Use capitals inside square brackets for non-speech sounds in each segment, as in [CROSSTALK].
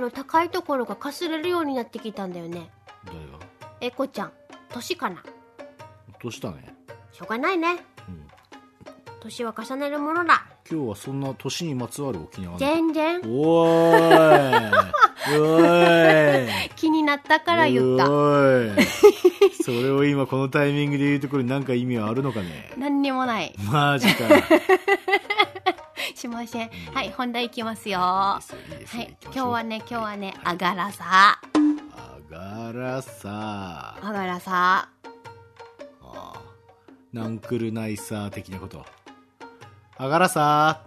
の高いところがかすれるようになってきたんだよね。誰がえこちゃん年かな？落としたね。しょうがないね。うん。年は重ねるものだ。今日はそんな年にまつわる沖縄の。全然。おーい。[LAUGHS] 気になったから言った。それを今このタイミングで言うところに何か意味はあるのかね？何にもない。マジかしません。はい本題いきますよ。はい今日はね今日はねあがらさ。あがらさ。あがらさ。ああなんくるないさ的なこと。あがらさ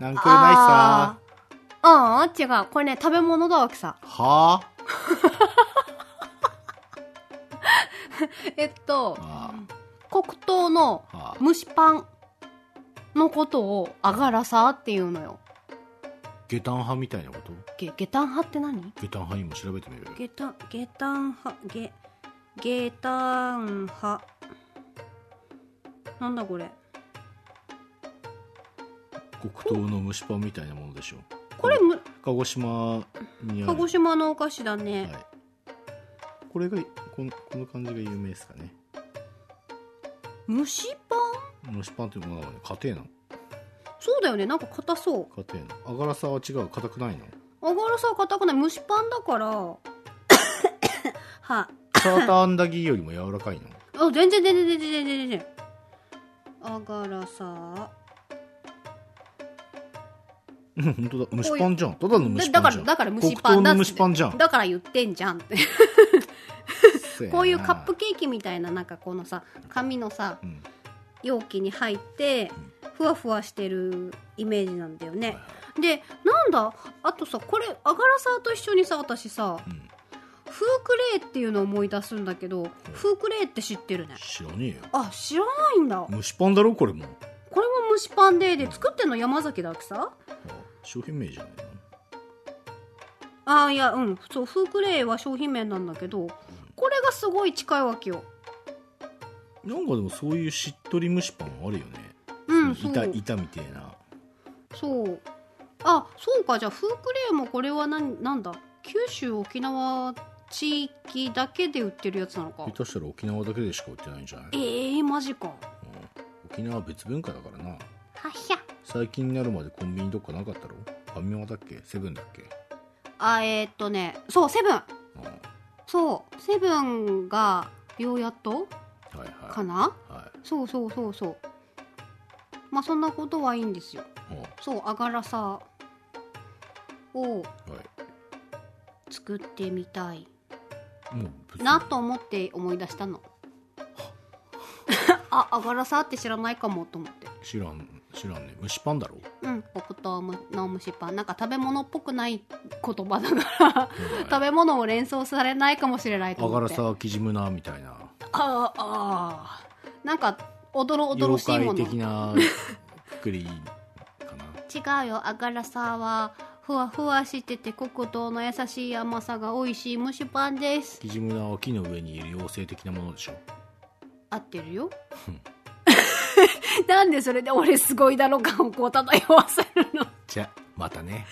なんくるないさああ違う。これね食べ物だわけさ。はあ？[LAUGHS] えっとあ黒糖のあはあ。蒸しパンのことをあがらさっていうのよ。下段派みたいなこと？ゲゲタン派って何？下段派にも調べてみる。ゲタンゲタン派ゲゲタン派。なんだこれ？黒糖の蒸しパンみたいなものでしょ。これむ鹿児島にある。鹿児島のお菓子だね、はい、これがこのこの感じが有名ですかね。蒸し蒸しパンっていうものはね家庭なの。そうだよね。なんか硬そう。家庭の。あがらさは違う硬くないの。あがらさは硬くない。蒸しパンだから。は。サーターアンダギーよりも柔らかいの。あ全然全然全然全然全然。あがらさ。うん本当だ。蒸しパンじゃん。ただの蒸だだしパンじゃん。からだから蒸しパン。だ蒸しパンじゃん。だから言ってんじゃん。ってこういうカップケーキみたいななんかこのさ紙のさうん容器に入ってふわふわしてるイメージなんだよね。でなんだ？あとさこれあがらさと一緒にさ私さいうん。フークレーっていうのを思い出すんだけどフークレーって知ってるね。知らねえよ。あ知らないんだ。蒸しパンだろ？これも。これも蒸しパンでで作ってんの山崎だっけさあ商品名じゃないあいやうん。そうフークレーは商品名なんだけどこれがすごい近いわけよ。のなんかでもそういうしっとり蒸しパンあるよね。うんそう板板みたいな。そう。あそうか。じゃあフークレーもこれは何なんだ？九州沖縄地域だけで売ってるやつなのか。下手したら沖縄だけでしか売ってないんじゃない？えー、マジか。うん。沖縄は別文化だからな。はっしゃ。最近になるまでコンビニどっかなかったろ？ファミマだっけ？セブンだっけ？あえー、っとね。そうセブン。うん。そう。セブンがようやっとかな？はそうそうそうそう。まあそんなことはいいんですよ。そうあがらさを作ってみたい。なと思って思い出したの。[LAUGHS] ああがらさって知らないかもと思って。知らん知らんね。蒸しパンだろ？うん黒糖の蒸しパン。なんか食べ物っぽくない言葉だから。[LAUGHS] [LAUGHS] 食べ物を連想されないかもしれないとあ思って。がらさキジムナみたいなあああー。なんかおどろおどろ妖怪しいもの的なくくりかな。[LAUGHS] 違うよ。あがらさはふわふわしてて黒糖の優しい甘さが美味しい蒸しパンです。キジムナは木の上にいる妖精的なものでしょ。合ってるよ。[LAUGHS] なんでそれで俺すごいだろ感をこう [LAUGHS] 漂わせるの。じゃまたね